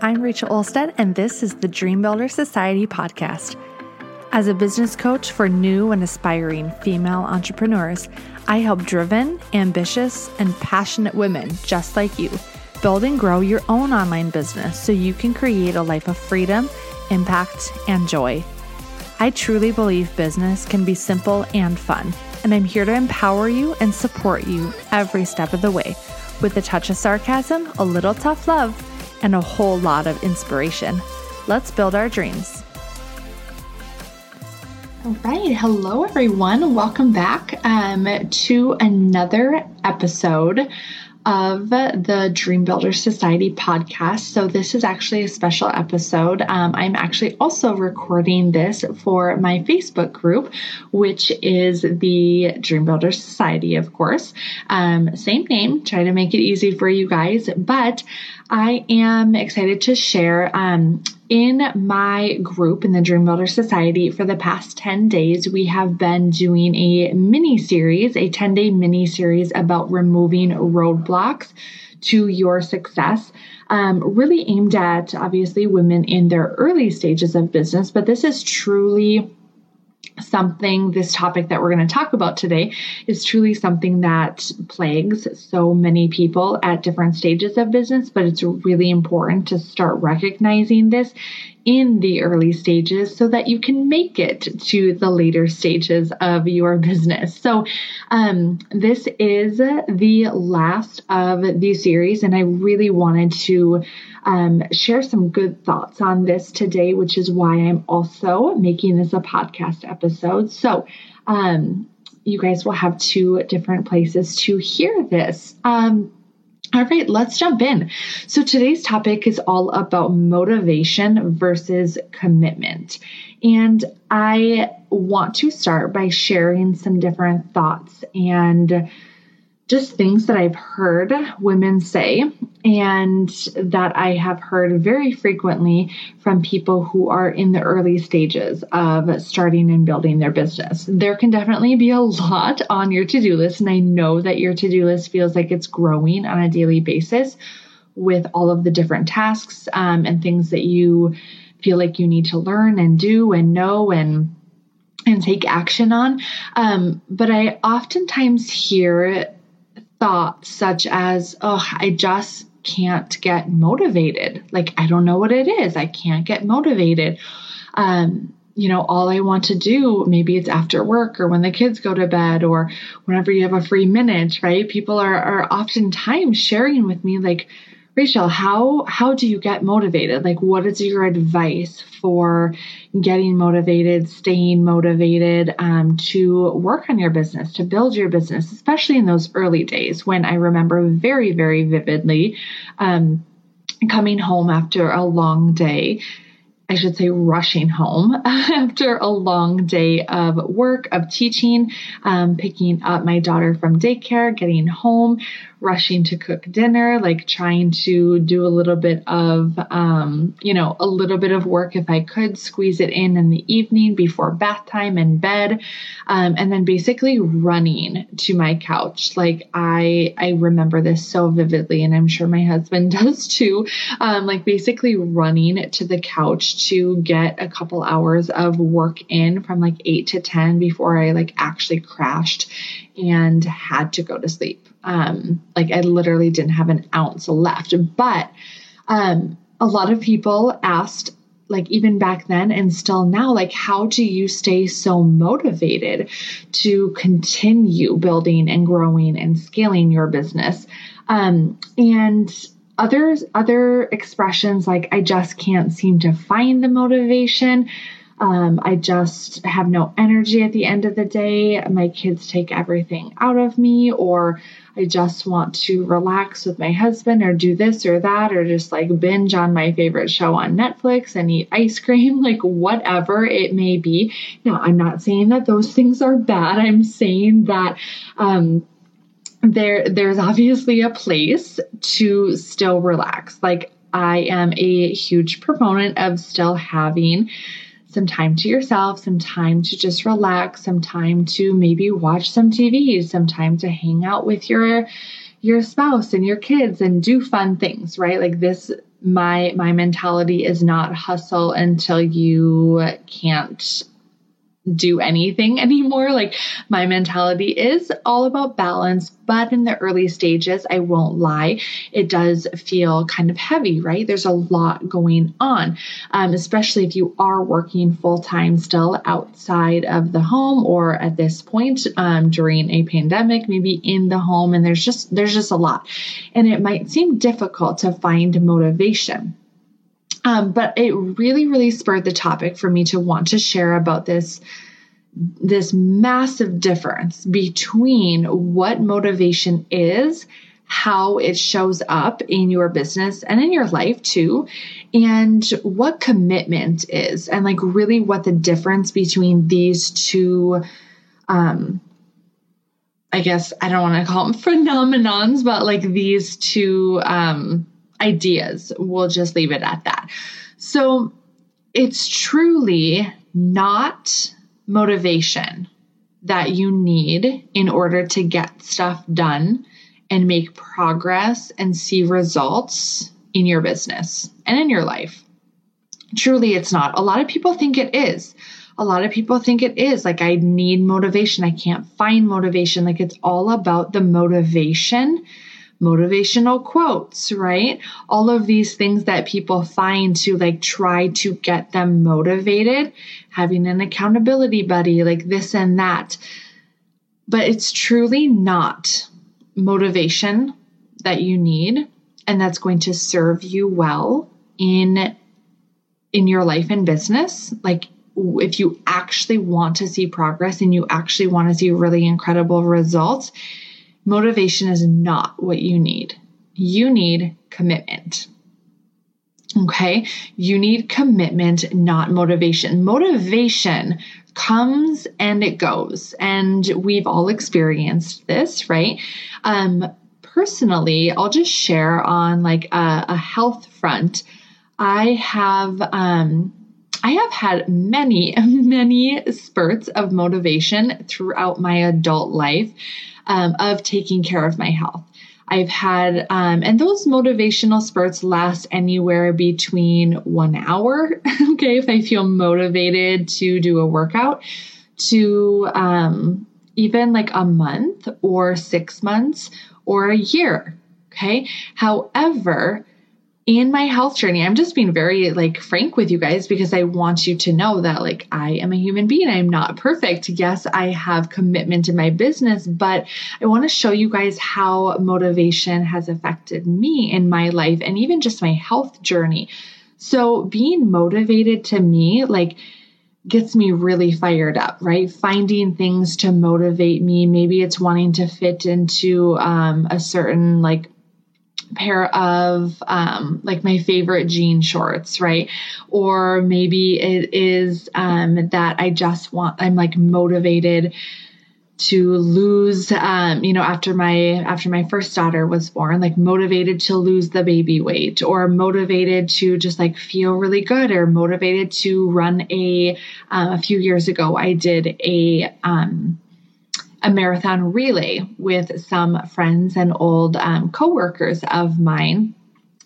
I'm Rachel Olstad, and this is the Dream Builder Society podcast. As a business coach for new and aspiring female entrepreneurs, I help driven, ambitious, and passionate women just like you build and grow your own online business so you can create a life of freedom, impact, and joy. I truly believe business can be simple and fun, and I'm here to empower you and support you every step of the way with a touch of sarcasm, a little tough love, and a whole lot of inspiration. Let's build our dreams. All right. Hello, everyone. Welcome back um, to another episode of the Dream Builder Society podcast. So, this is actually a special episode. Um, I'm actually also recording this for my Facebook group, which is the Dream Builder Society, of course. Um, same name, try to make it easy for you guys, but I am excited to share. Um, in my group in the Dream Builder Society for the past 10 days, we have been doing a mini series, a 10 day mini series about removing roadblocks to your success. Um, really aimed at obviously women in their early stages of business, but this is truly something, this topic that we're going to talk about today is truly something that plagues so many people at different stages of business, but it's really important to start recognizing this in the early stages so that you can make it to the later stages of your business. So, um, this is the last of the series, and I really wanted to um, share some good thoughts on this today, which is why I'm also making this a podcast episode. So, um, you guys will have two different places to hear this. Um, all right, let's jump in. So today's topic is all about motivation versus commitment. And I want to start by sharing some different thoughts and just things that I've heard women say and that I have heard very frequently from people who are in the early stages of starting and building their business. There can definitely be a lot on your to do list, and I know that your to do list feels like it's growing on a daily basis with all of the different tasks um, and things that you feel like you need to learn and do and know and and take action on. Um, but I oftentimes hear thoughts such as, oh, I just can't get motivated. Like, I don't know what it is. I can't get motivated. Um, you know, all I want to do, maybe it's after work or when the kids go to bed or whenever you have a free minute, right? People are, are oftentimes sharing with me, like, Rachel, how how do you get motivated? Like what is your advice for getting motivated, staying motivated um, to work on your business, to build your business, especially in those early days when I remember very, very vividly um, coming home after a long day I should say, rushing home after a long day of work, of teaching, um, picking up my daughter from daycare, getting home, rushing to cook dinner, like trying to do a little bit of, um, you know, a little bit of work if I could squeeze it in in the evening before bath time and bed, um, and then basically running to my couch. Like I, I remember this so vividly, and I'm sure my husband does too. Um, like basically running to the couch to get a couple hours of work in from like eight to ten before I like actually crashed and had to go to sleep. Um, like I literally didn't have an ounce left. But um, a lot of people asked, like even back then and still now, like how do you stay so motivated to continue building and growing and scaling your business? Um, and others, other expressions like I just can't seem to find the motivation. Um, I just have no energy at the end of the day. My kids take everything out of me, or I just want to relax with my husband, or do this or that, or just like binge on my favorite show on Netflix and eat ice cream, like whatever it may be. Now, I'm not saying that those things are bad. I'm saying that, um, there there's obviously a place to still relax like i am a huge proponent of still having some time to yourself, some time to just relax, some time to maybe watch some TV, some time to hang out with your your spouse and your kids and do fun things, right? Like this my my mentality is not hustle until you can't do anything anymore. Like my mentality is all about balance, but in the early stages, I won't lie, it does feel kind of heavy, right? There's a lot going on, um, especially if you are working full time still outside of the home or at this point um, during a pandemic, maybe in the home, and there's just there's just a lot, and it might seem difficult to find motivation. Um, but it really, really spurred the topic for me to want to share about this this massive difference between what motivation is, how it shows up in your business and in your life too, and what commitment is, and like really what the difference between these two um I guess I don't want to call them phenomenons, but like these two um ideas. We'll just leave it at that. So it's truly not motivation that you need in order to get stuff done and make progress and see results in your business and in your life. Truly, it's not. A lot of people think it is. A lot of people think it is. Like, I need motivation. I can't find motivation. Like, it's all about the motivation motivational quotes, right? All of these things that people find to like try to get them motivated, having an accountability buddy, like this and that. But it's truly not motivation that you need and that's going to serve you well in in your life and business like if you actually want to see progress and you actually want to see really incredible results Motivation is not what you need. You need commitment. Okay. You need commitment, not motivation. Motivation comes and it goes. And we've all experienced this, right? Um, personally, I'll just share on like a, a health front. I have, um, I have had many, many spurts of motivation throughout my adult life um, of taking care of my health. I've had, um, and those motivational spurts last anywhere between one hour, okay, if I feel motivated to do a workout, to um, even like a month or six months or a year, okay. However, in my health journey, I'm just being very like frank with you guys because I want you to know that like I am a human being. I'm not perfect. Yes, I have commitment in my business, but I want to show you guys how motivation has affected me in my life and even just my health journey. So being motivated to me, like, gets me really fired up, right? Finding things to motivate me. Maybe it's wanting to fit into um, a certain like pair of um, like my favorite jean shorts, right? Or maybe it is um, that I just want, I'm like motivated to lose um, you know after my after my first daughter was born like motivated to lose the baby weight or motivated to just like feel really good or motivated to run a uh, a few years ago i did a um a marathon relay with some friends and old um, coworkers of mine.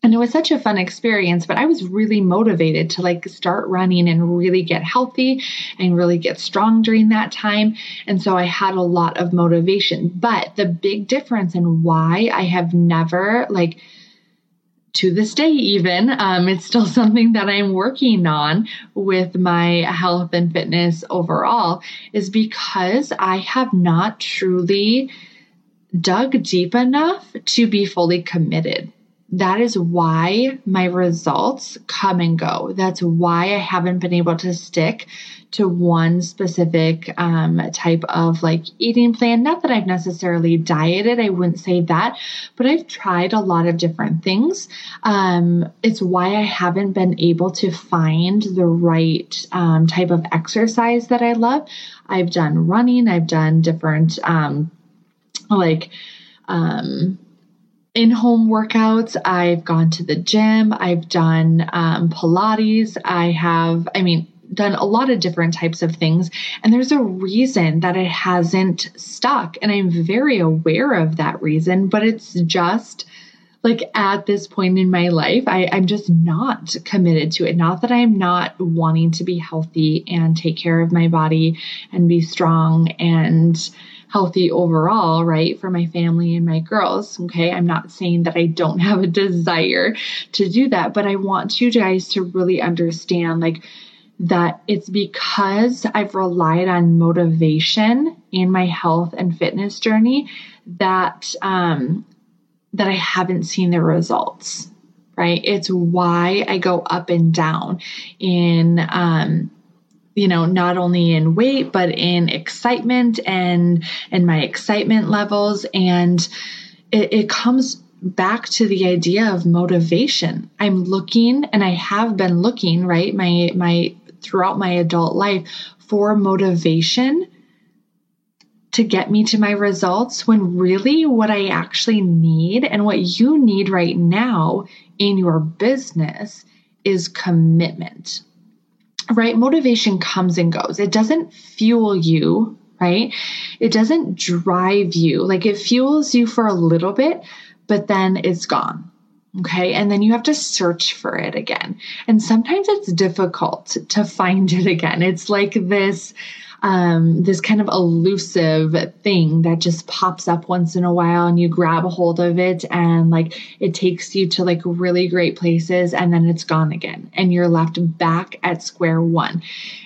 And it was such a fun experience but i was really motivated to like start running and really get healthy and really get strong during that time. And so i had a lot of motivation. But the big difference and why i have never like to this day, even, um, it's still something that I'm working on with my health and fitness overall, is because I have not truly dug deep enough to be fully committed. That is why my results come and go. That's why I haven't been able to stick to one specific um, type of like eating plan. Not that I've necessarily dieted, I wouldn't say that, but I've tried a lot of different things. Um, it's why I haven't been able to find the right um, type of exercise that I love. I've done running, I've done different, um, like, um, in home workouts. I've gone to the gym. I've done um, Pilates. I have, I mean, done a lot of different types of things. And there's a reason that it hasn't stuck. And I'm very aware of that reason, but it's just like at this point in my life, I, I'm just not committed to it. Not that I'm not wanting to be healthy and take care of my body and be strong and healthy overall, right, for my family and my girls. Okay. I'm not saying that I don't have a desire to do that, but I want you guys to really understand like that it's because I've relied on motivation in my health and fitness journey that um, that I haven't seen the results. Right? It's why I go up and down in um, you know not only in weight but in excitement and and my excitement levels and it, it comes back to the idea of motivation i'm looking and i have been looking right my my throughout my adult life for motivation to get me to my results when really what I actually need and what you need right now in your business is commitment. Right? Motivation comes and goes. It doesn't fuel you, right? It doesn't drive you. Like it fuels you for a little bit, but then it's gone. Okay. And then you have to search for it again. And sometimes it's difficult to find it again. It's like this, um, this kind of elusive thing that just pops up once in a while and you grab a hold of it and like it takes you to like really great places and then it's gone again and you're left back at square one.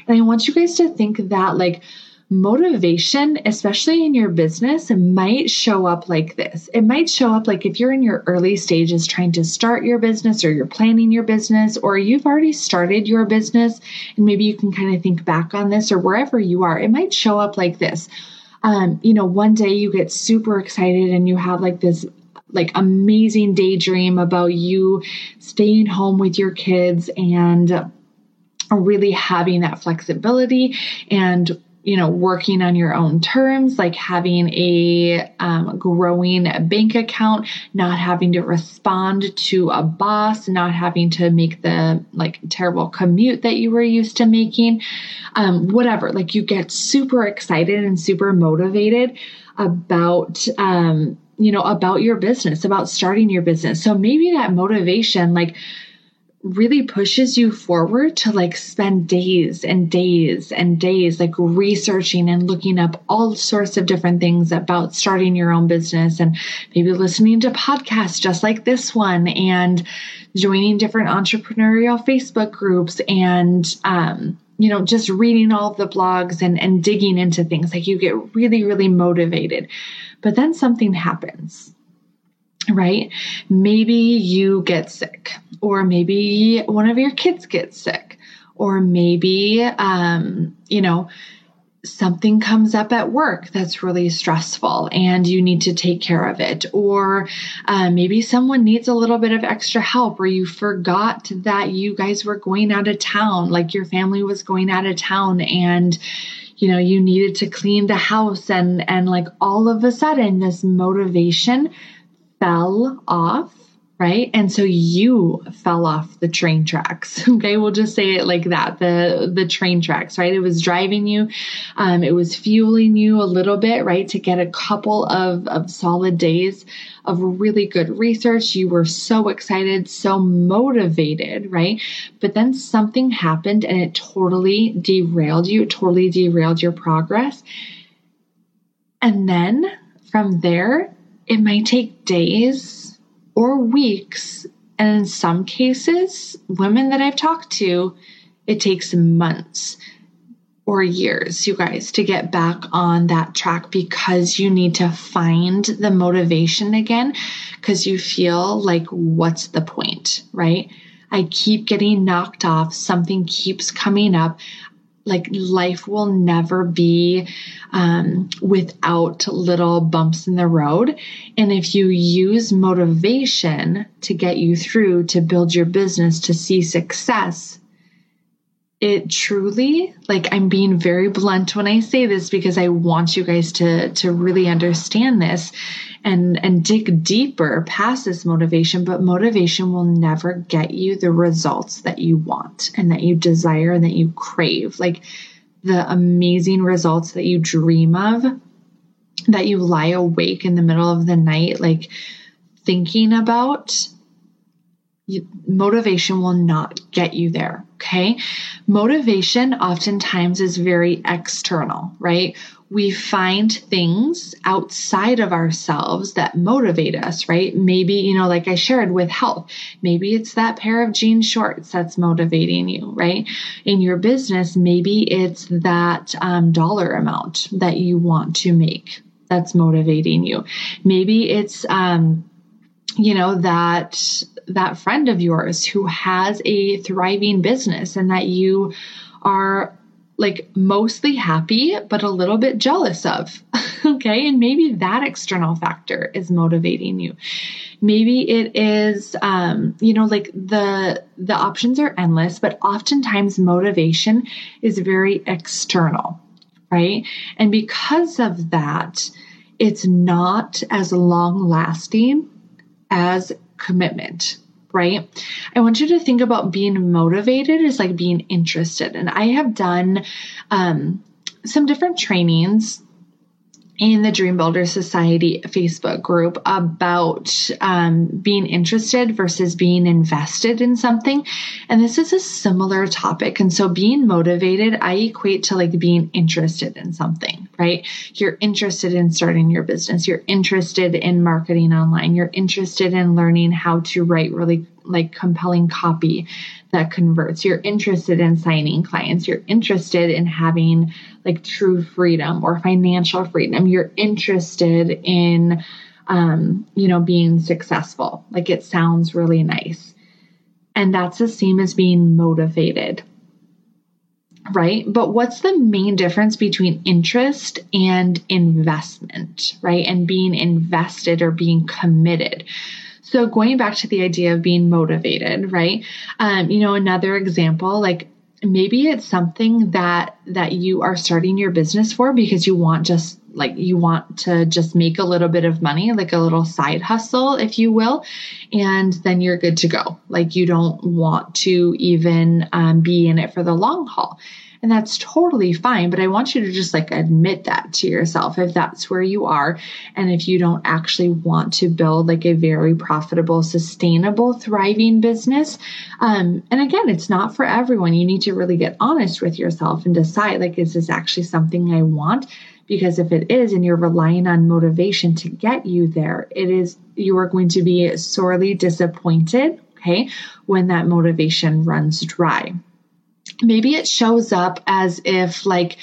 And I want you guys to think that like, motivation, especially in your business, might show up like this. It might show up like if you're in your early stages trying to start your business or you're planning your business or you've already started your business and maybe you can kind of think back on this or wherever you are, it might show up like this. Um, you know, one day you get super excited and you have like this like amazing daydream about you staying home with your kids and really having that flexibility and you know, working on your own terms, like having a um, growing bank account, not having to respond to a boss, not having to make the like terrible commute that you were used to making, um, whatever. Like you get super excited and super motivated about, um, you know, about your business, about starting your business. So maybe that motivation, like, really pushes you forward to like spend days and days and days like researching and looking up all sorts of different things about starting your own business and maybe listening to podcasts just like this one and joining different entrepreneurial Facebook groups and um, you know just reading all the blogs and and digging into things. Like you get really really motivated. But then something happens right? Maybe you get sick, or maybe one of your kids gets sick, or maybe, um, you know, something comes up at work that's really stressful and you need to take care of it. Or uh, maybe someone needs a little bit of extra help, or you forgot that you guys were going out of town, like your family was going out of town and you know you needed to clean the house and and like all of a sudden this motivation fell off, right? And so you fell off the train tracks. Okay, we'll just say it like that. The the train tracks, right? It was driving you, um, it was fueling you a little bit, right? To get a couple of, of solid days of really good research. You were so excited, so motivated, right? But then something happened and it totally derailed you, it totally derailed your progress. And then from there, it might take days or weeks. And in some cases, women that I've talked to, it takes months or years, you guys, to get back on that track because you need to find the motivation again because you feel like, what's the point, right? I keep getting knocked off. Something keeps coming up like life will never be um, without little bumps in the road. And if you use motivation to get you through, to build your business, to see success, it truly like i'm being very blunt when i say this because i want you guys to to really understand this and and dig deeper past this motivation but motivation will never get you the results that you want and that you desire and that you crave. Like the amazing results that you dream of that you lie awake in the middle of the night like thinking about, motivation will not get you there. Okay. Motivation oftentimes is very external, right? We find things outside of ourselves that motivate us, right? Maybe, you know, like I shared with health, maybe it's that pair of jean shorts that's motivating you, right? In your business, maybe it's that um, dollar amount that you want to make that's motivating you. Maybe it's, um, you know, that that friend of yours who has a thriving business and that you are like mostly happy but a little bit jealous of okay? And maybe that external factor is motivating you. Maybe it is um, you know like the the options are endless but oftentimes motivation is very external right? And because of that it's not as long lasting as commitment right? I want you to think about being motivated as like being interested. And I have done um, some different trainings in the Dream Builder Society Facebook group about um, being interested versus being invested in something. And this is a similar topic. And so being motivated, I equate to like being interested in something, right? You're interested in starting your business. You're interested in marketing online. You're interested in learning how to write really like compelling copy that converts. You're interested in signing clients. You're interested in having like true freedom or financial freedom. You're interested in, um, you know, being successful. Like it sounds really nice. And that's the same as being motivated. Right. But what's the main difference between interest and investment, right? And being invested or being committed. So going back to the idea of being motivated, right? Um, you know, another example, like maybe it's something that that you are starting your business for because you want just like you want to just make a little bit of money like a little side hustle if you will and then you're good to go like you don't want to even um, be in it for the long haul and that's totally fine. But I want you to just like admit that to yourself if that's where you are. And if you don't actually want to build like a very profitable, sustainable, thriving business. Um, and again, it's not for everyone. You need to really get honest with yourself and decide like, is this actually something I want? Because if it is and you're relying on motivation to get you there it is you are going to be sorely disappointed okay when that motivation runs dry. Maybe it shows up as if like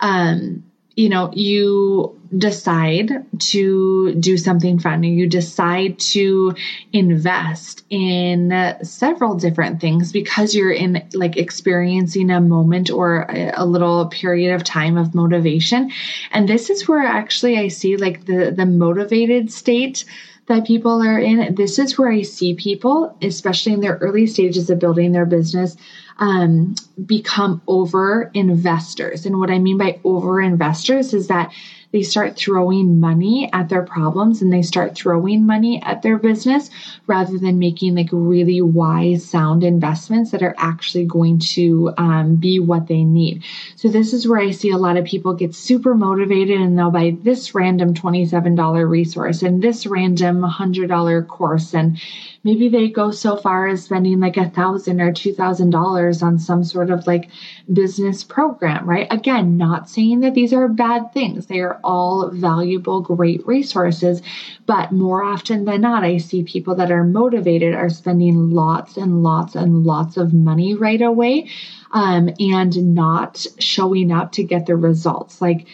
um you know you decide to do something fun. You decide to invest in several different things because you're in like experiencing a moment or a, little period of time of motivation. And this is where actually i see like the the motivated state that people are in. This is where i see people especially in their early stages of building their business um, become over investors. And what I mean by over investors is that they start throwing money at their problems and they start throwing money at their business rather than making like really wise, sound investments that are actually going to um, be what they need. So, this is where I see a lot of people get super motivated and they'll buy this random $27 resource and this random $100 course. And maybe they go so far as spending like a thousand or two thousand dollars on some sort of like business program, right? Again, not saying that these are bad things. They are all valuable, great resources. But more often than not, I see people that are motivated are spending lots and lots and lots of money right away um, and not showing up to get the results. Like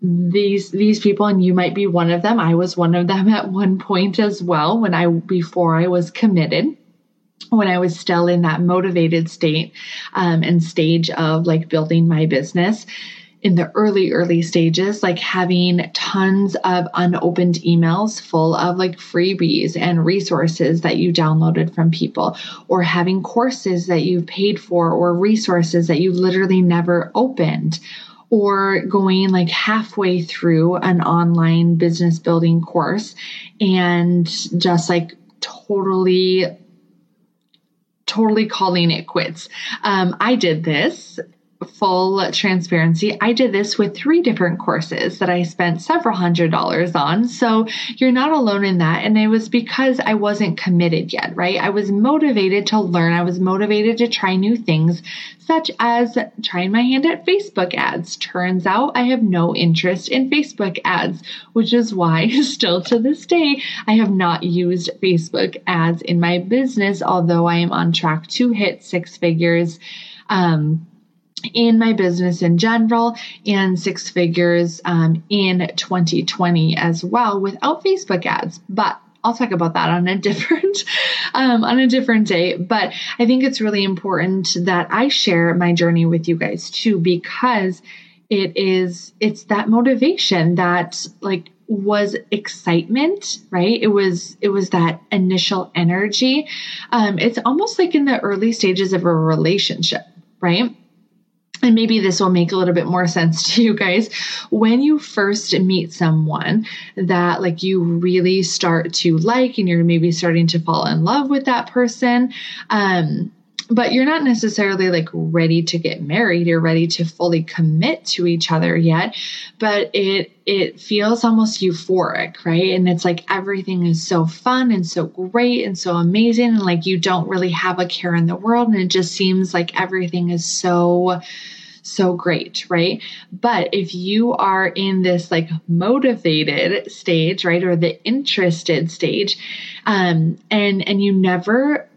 these these people and you might be one of them. I was one of them at one point as well when i before i was committed when i was still in that motivated state um, and stage of like building my business. In the early early stages like having tons of unopened emails full of like freebies and resources that you downloaded from people or having courses that you've paid for or resources that you literally never opened or going like halfway through an online business building course and just like totally totally calling it quits. Um, I did this full transparency, I did this with three different courses that I spent several hundred dollars on. So you're not alone in that. And it was because I wasn't committed yet, right? I was motivated to learn. I was motivated to try new things, such as trying my hand at Facebook ads. Turns out I have no interest in Facebook ads, which is why still to this day, I have not used Facebook ads in my business, although I am on track to hit six figures. Um, in my business in general and six figures um, in 2020 as well without Facebook ads. But I'll talk about that on a different um, on a different day. But I think it's really important that I share my journey with you guys too because it is it's that motivation that like was excitement right it was it was that initial energy um it's almost like in the early stages of a relationship right and maybe this will make a little bit more sense to you guys. When you first meet someone that like you really start to like and you're maybe starting to fall in love with that person um but you're not necessarily like ready to get married. You're ready to fully commit to each other yet. But it it feels almost euphoric right? And it's like everything is so fun and so great and so amazing. And like you don't really have a care in the world. And it just seems like everything is so so great, right? But if you are in this like motivated stage, right, or the interested stage, um, and and you never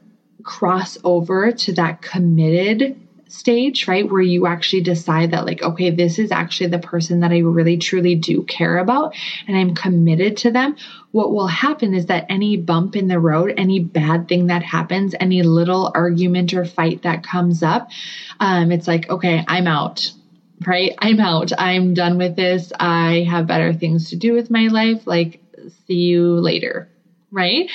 cross over to that committed stage, right? Where you actually decide that, like, okay, this is actually the person that I really truly do care about and I'm committed to them. What will happen is that any bump in the road, any bad thing that happens, any little argument or fight that comes up, um, it's like, okay, I'm out. Right? I'm out. I'm done with this. I have better things to do with my life. Like, see you later. Right?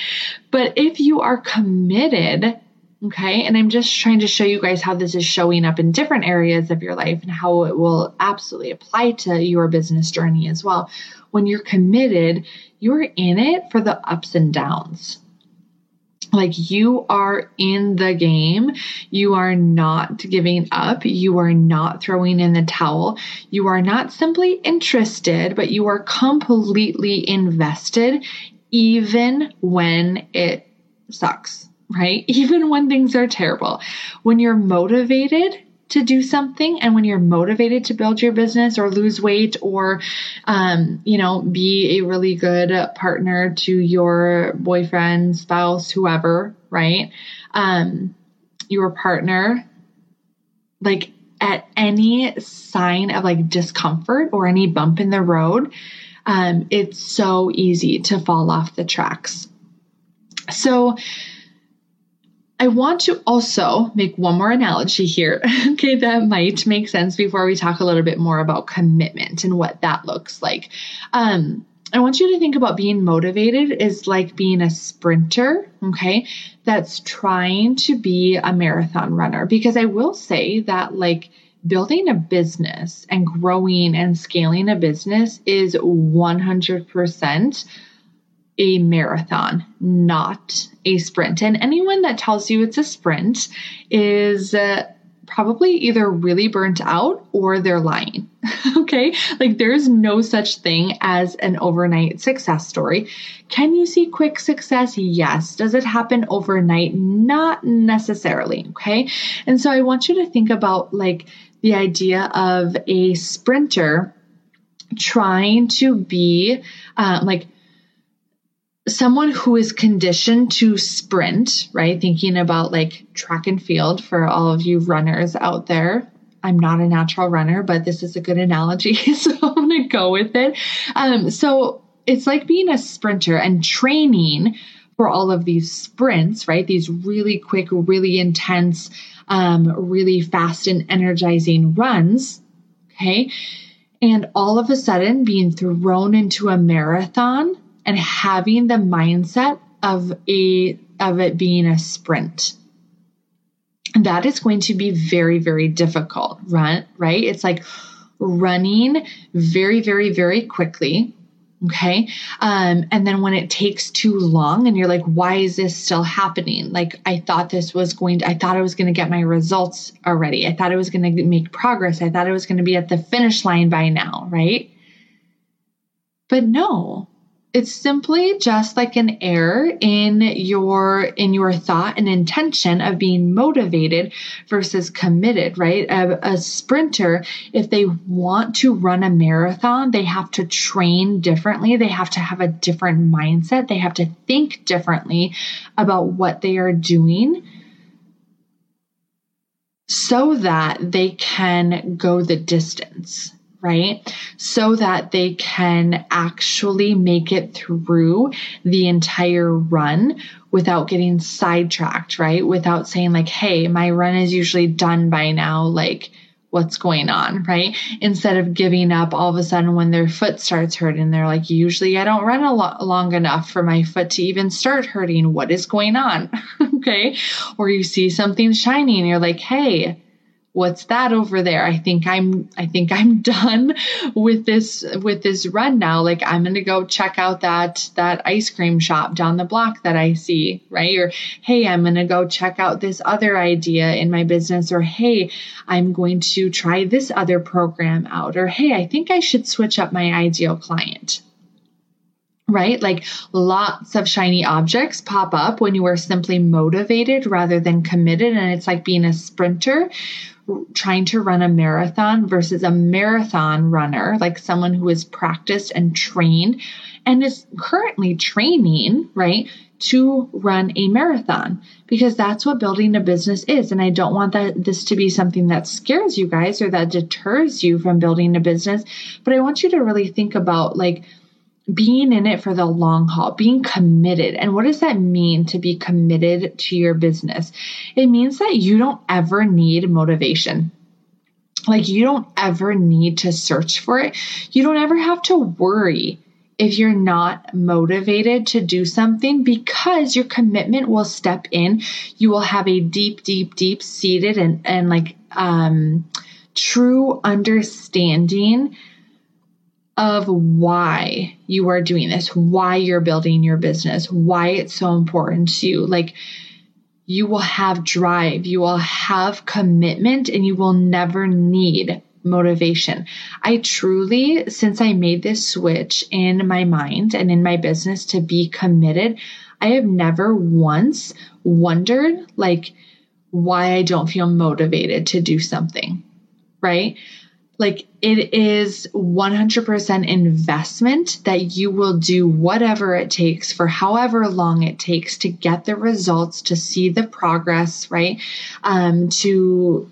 But if you are committed Okay. And I'm just trying to show you guys how this is showing up in different areas of your life and how it will absolutely apply to your business journey as well. When you're committed, you're in it for the ups and downs. Like you are in the game. You are not giving up. You are not throwing in the towel. You are not simply interested, but you are completely invested, even when it sucks right? Even when things are terrible. When you're motivated to do something and when you're motivated to build your business or lose weight or um, you know be a really good partner to your boyfriend spouse whoever right um, your partner like at any sign of like discomfort or any bump in the road um, it's so easy to fall off the tracks so I want to also make one more analogy here, okay, that might make sense before we talk a little bit more about commitment and what that looks like. Um, I want you to think about being motivated is like being a sprinter, okay, that's trying to be a marathon runner. Because I will say that, like, building a business and growing and scaling a business is 100% a marathon, not a sprint. And anyone that tells you it's a sprint is uh, probably either really burnt out or they're lying. okay? Like there's no such thing as an overnight success story. Can you see quick success? Yes. Does it happen overnight? Not necessarily. Okay? And so I want you to think about like the idea of a sprinter trying to be uh, like someone who is conditioned to sprint, right? Thinking about like track and field for all of you runners out there. I'm not a natural runner, but this is a good analogy, so I'm going to go with it. Um, so it's like being a sprinter and training for all of these sprints, right? These really quick, really intense, um, really fast and energizing runs. Okay. And all of a sudden being thrown into a marathon and having the mindset of a of it being a sprint that is going to be very very difficult run right it's like running very very very quickly Okay. Um, and then when it takes too long and you're like, why is this still happening? Like, I thought this was going to, I thought I was going to get my results already. I thought I was going to make progress. I thought I was going to be at the finish line by now. Right. But no, it's simply just like an error in your in your thought and intention of being motivated versus committed right? A, a, sprinter if they want to run a marathon they have to train differently. They have to have a different mindset. They have to think differently about what they are doing so that they can go the distance right? So that they can actually make it through the entire run without getting sidetracked, right? Without saying, like, hey, my run is usually done by now. Like, what's going on, right? Instead of giving up all of a sudden when their foot starts hurting, they're like, usually I don't run a lo- long enough for my foot to even start hurting. What is going on? okay. Or you see something shiny and you're like, hey, what's that over there? I think i'm i think i'm done with this with this run now. Like i'm going to go check out that that ice cream shop down the block that i see right? Or hey i'm going to go check out this other idea in my business. Or hey i'm going to try this other program out. Or hey i think i should switch up my ideal client. Right? Like lots of shiny objects pop up when you are simply motivated rather than committed. And it's like being a sprinter trying to run a marathon versus a marathon runner, like someone who is practiced and trained and is currently training, right, to run a marathon because that's what building a business is. And I don't want that this to be something that scares you guys or that deters you from building a business, but I want you to really think about like being in it for the long haul, being committed. And what does that mean to be committed to your business? It means that you don't ever need motivation. Like you don't ever need to search for it. You don't ever have to worry if you're not motivated to do something because your commitment will step in. You will have a deep, deep, deep seated and, and like um, true understanding of why you are doing this, why you're building your business, why it's so important to you. Like, you will have drive, you will have commitment, and you will never need motivation. I truly, since I made this switch in my mind and in my business to be committed, I have never once wondered, like, why I don't feel motivated to do something, right? Like it is 100% investment that you will do whatever it takes for however long it takes to get the results to see the progress right? Um, to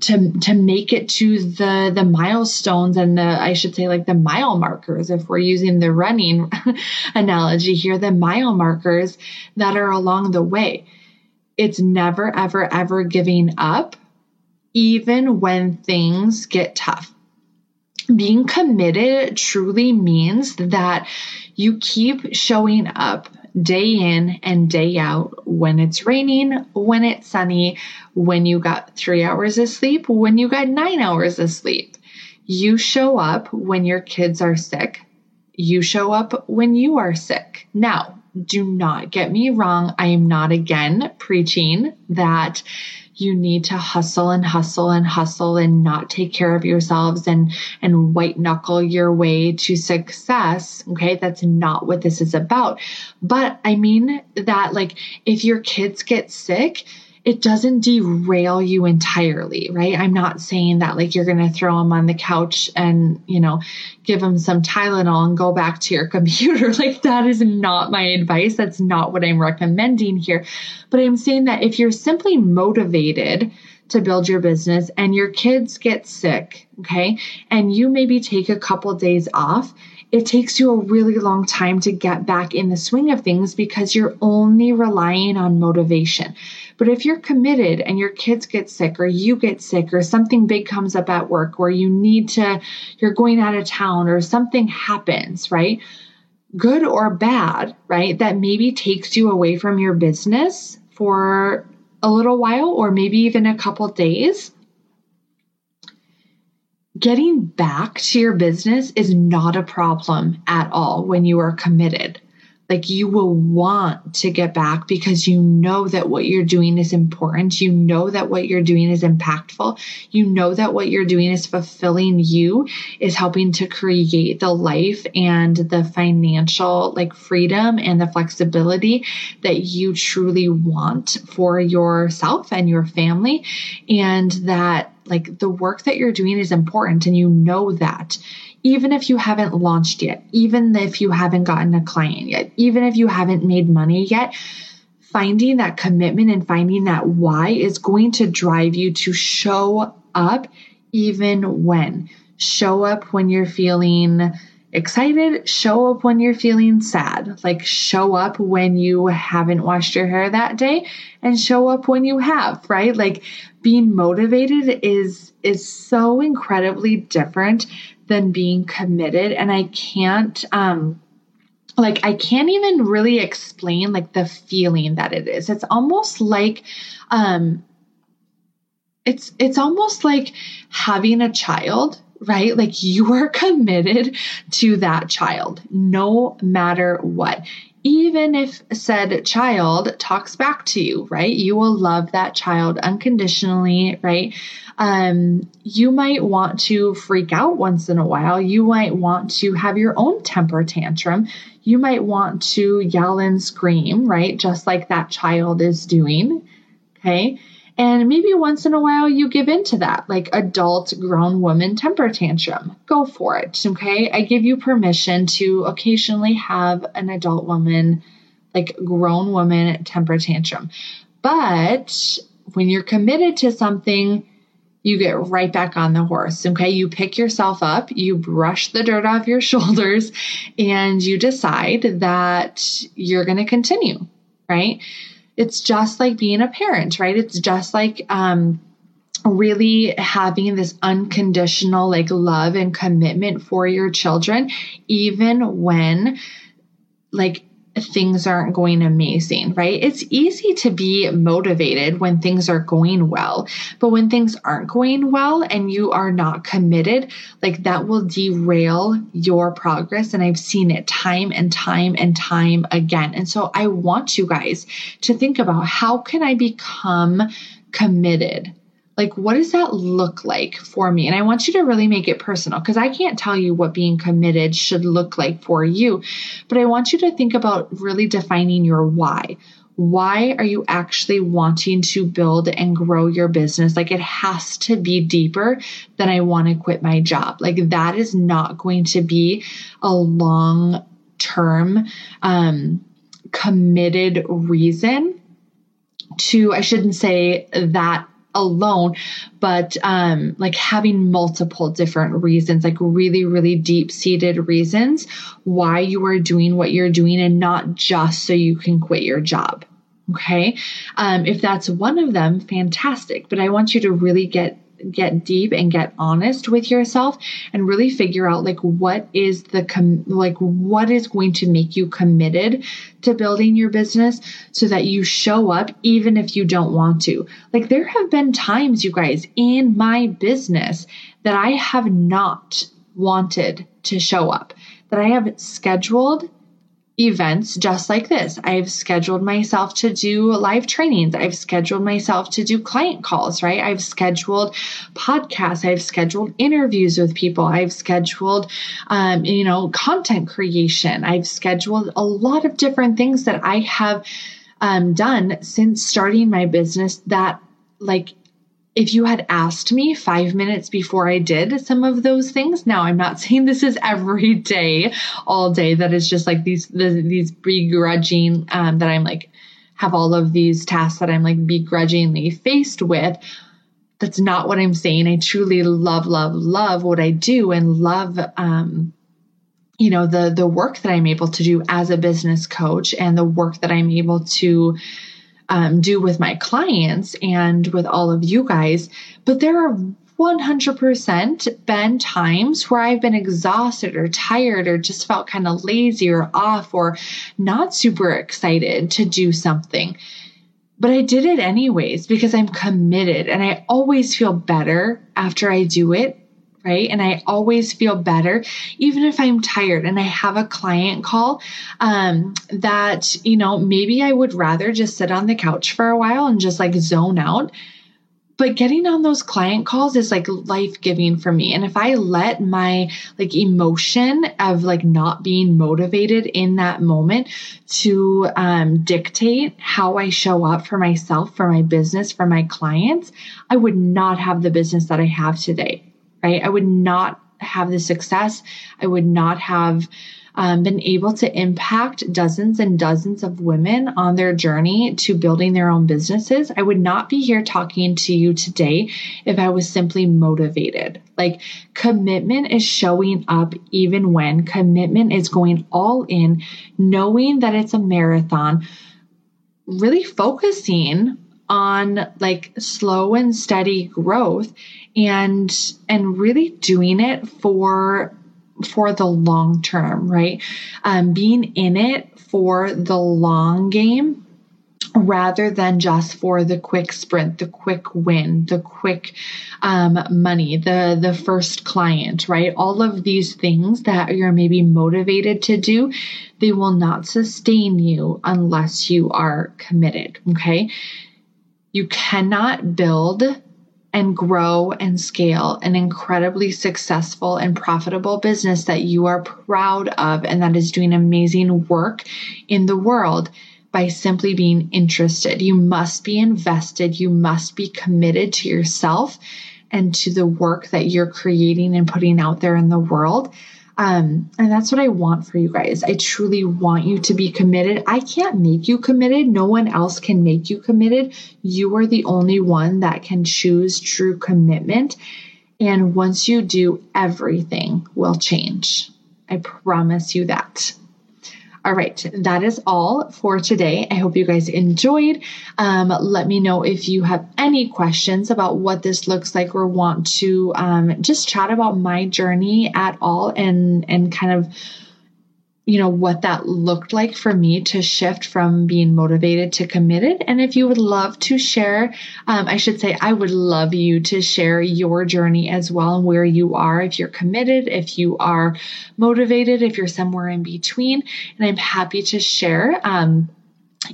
to to make it to the the milestones and the I should say like the mile markers. If we're using the running analogy here the mile markers that are along the way. It's never ever ever giving up even when things get tough. Being committed truly means that you keep showing up day in and day out when it's raining, when it's sunny, when you got three hours of sleep, when you got nine hours of sleep. You show up when your kids are sick. You show up when you are sick. Now, do not get me wrong. I am not again preaching that you need to hustle and hustle and hustle and not take care of yourselves and and white knuckle your way to success. Okay. That's not what this is about. But i mean that like if your kids get sick it doesn't derail you entirely, right? I'm not saying that like you're going to throw them on the couch and, you know, give them some Tylenol and go back to your computer. like that is not my advice. That's not what I'm recommending here. But I'm saying that if you're simply motivated to build your business and your kids get sick, okay, and you maybe take a couple days off, it takes you a really long time to get back in the swing of things because you're only relying on motivation. But if you're committed and your kids get sick or you get sick or something big comes up at work where you need to, you're going out of town or something happens, right? Good or bad, right? That maybe takes you away from your business for a little while or maybe even a couple days getting back to your business is not a problem at all when you are committed. Like you will want to get back because you know that what you're doing is important. You know that what you're doing is impactful. You know that what you're doing is fulfilling you, is helping to create the life and the financial like freedom and the flexibility that you truly want for yourself and your family. And that like the work that you're doing is important and you know that even if you haven't launched yet, even if you haven't gotten a client yet, even if you haven't made money yet, finding that commitment and finding that why is going to drive you to show up even when. Show up when you're feeling excited, show up when you're feeling sad. Like show up when you haven't washed your hair that day and show up when you have, right? Like being motivated is is so incredibly different than being committed and I can't um like I can't even really explain like the feeling that it is. It's almost like um it's it's almost like having a child right? Like you are committed to that child no matter what. Even if said child talks back to you, right? You will love that child unconditionally, right? Um, you might want to freak out once in a while. You might want to have your own temper tantrum. You might want to yell and scream, right? Just like that child is doing. Okay. And maybe once in a while you give in to that, like adult grown woman temper tantrum. Go for it. Okay. I give you permission to occasionally have an adult woman, like grown woman temper tantrum. But when you're committed to something, you get right back on the horse. Okay. You pick yourself up, you brush the dirt off your shoulders, and you decide that you're going to continue, right? It's just like being a parent, right? It's just like, um, really having this unconditional like love and commitment for your children even when like things aren't going amazing, right? It's easy to be motivated when things are going well, but when things aren't going well and you are not committed, like that will derail your progress. And I've seen it time and time and time again. And so I want you guys to think about how can I become committed? Like, what does that look like for me? And I want you to really make it personal because I can't tell you what being committed should look like for you. But I want you to think about really defining your why. Why are you actually wanting to build and grow your business? Like, it has to be deeper than I want to quit my job. Like, that is not going to be a long term, um, committed reason to, I shouldn't say that alone, but um, like having multiple different reasons, like really, really deep seated reasons why you are doing what you're doing and not just so you can quit your job. Okay. Um, if that's one of them, fantastic. But I want you to really get get deep and get honest with yourself and really figure out like what is the com- like what is going to make you committed to building your business so that you show up even if you don't want to. Like there have been times you guys in my business that I have not wanted to show up, that I have scheduled events just like this. I've scheduled myself to do live trainings. I've scheduled myself to do client calls, right? I've scheduled podcasts. I've scheduled interviews with people. I've scheduled, um, you know, content creation. I've scheduled a lot of different things that I have um, done since starting my business that like if you had asked me five minutes before I did some of those things, now I'm not saying this is every day, all day. That is just like these the, these begrudging um, that I'm like have all of these tasks that I'm like begrudgingly faced with. That's not what I'm saying. I truly love, love, love what I do and love um, you know the the work that I'm able to do as a business coach and the work that I'm able to um, do with my clients and with all of you guys. But there are 100% been times where I've been exhausted or tired or just felt kind of lazy or off or not super excited to do something. But I did it anyways because I'm committed and I always feel better after I do it right? And I always feel better, even if I'm tired and I have a client call um, that, you know, maybe I would rather just sit on the couch for a while and just like zone out. But getting on those client calls is like life giving for me. And if I let my like emotion of like not being motivated in that moment to um, dictate how I show up for myself, for my business, for my clients, I would not have the business that I have today right? I would not have the success. I would not have um, been able to impact dozens and dozens of women on their journey to building their own businesses. I would not be here talking to you today if I was simply motivated. Like commitment is showing up even when commitment is going all in, knowing that it's a marathon, really focusing on like slow and steady growth and and really doing it for for the long term right? Um, being in it for the long game rather than just for the quick sprint the quick win the quick um, money the the first client right? All of these things that you're maybe motivated to do they will not sustain you unless you are committed okay? You cannot build and grow and scale an incredibly successful and profitable business that you are proud of and that is doing amazing work in the world by simply being interested. You must be invested. You must be committed to yourself and to the work that you're creating and putting out there in the world. Um, and that's what I want for you guys. I truly want you to be committed. I can't make you committed. No one else can make you committed. You are the only one that can choose true commitment. And once you do, everything will change. I promise you that. All right, that is all for today. I hope you guys enjoyed. Um, let me know if you have any questions about what this looks like or want to um, just chat about my journey at all and and kind of you know, what that looked like for me to shift from being motivated to committed. And if you would love to share, um, I should say, I would love you to share your journey as well and where you are, if you're committed, if you are motivated, if you're somewhere in between. And I'm happy to share. Um,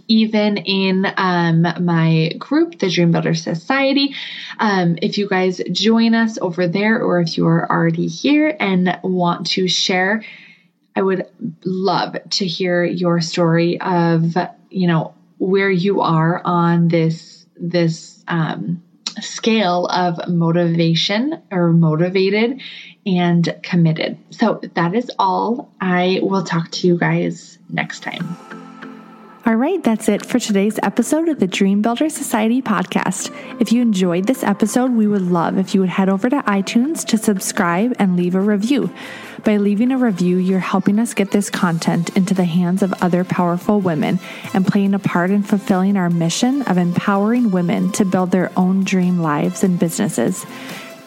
even in um, my group, the Dream Builder Society. Um, if you guys join us over there, or if you are already here and want to share I would love to hear your story of, you know, where you are on this, this, um, scale of motivation or motivated and committed. So that is all. I will talk to you guys next time. All right, that's it for today's episode of the Dream Builder Society podcast. If you enjoyed this episode, we would love if you would head over to iTunes to subscribe and leave a review. By leaving a review, you're helping us get this content into the hands of other powerful women and playing a part in fulfilling our mission of empowering women to build their own dream lives and businesses.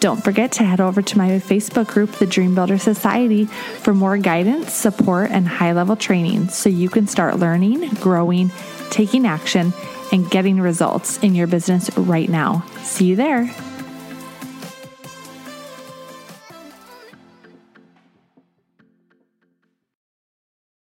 Don't forget to head over to my Facebook group, the Dream Builder Society, for more guidance, support, and high level training so you can start learning, growing, taking action, and getting results in your business right now. See you there.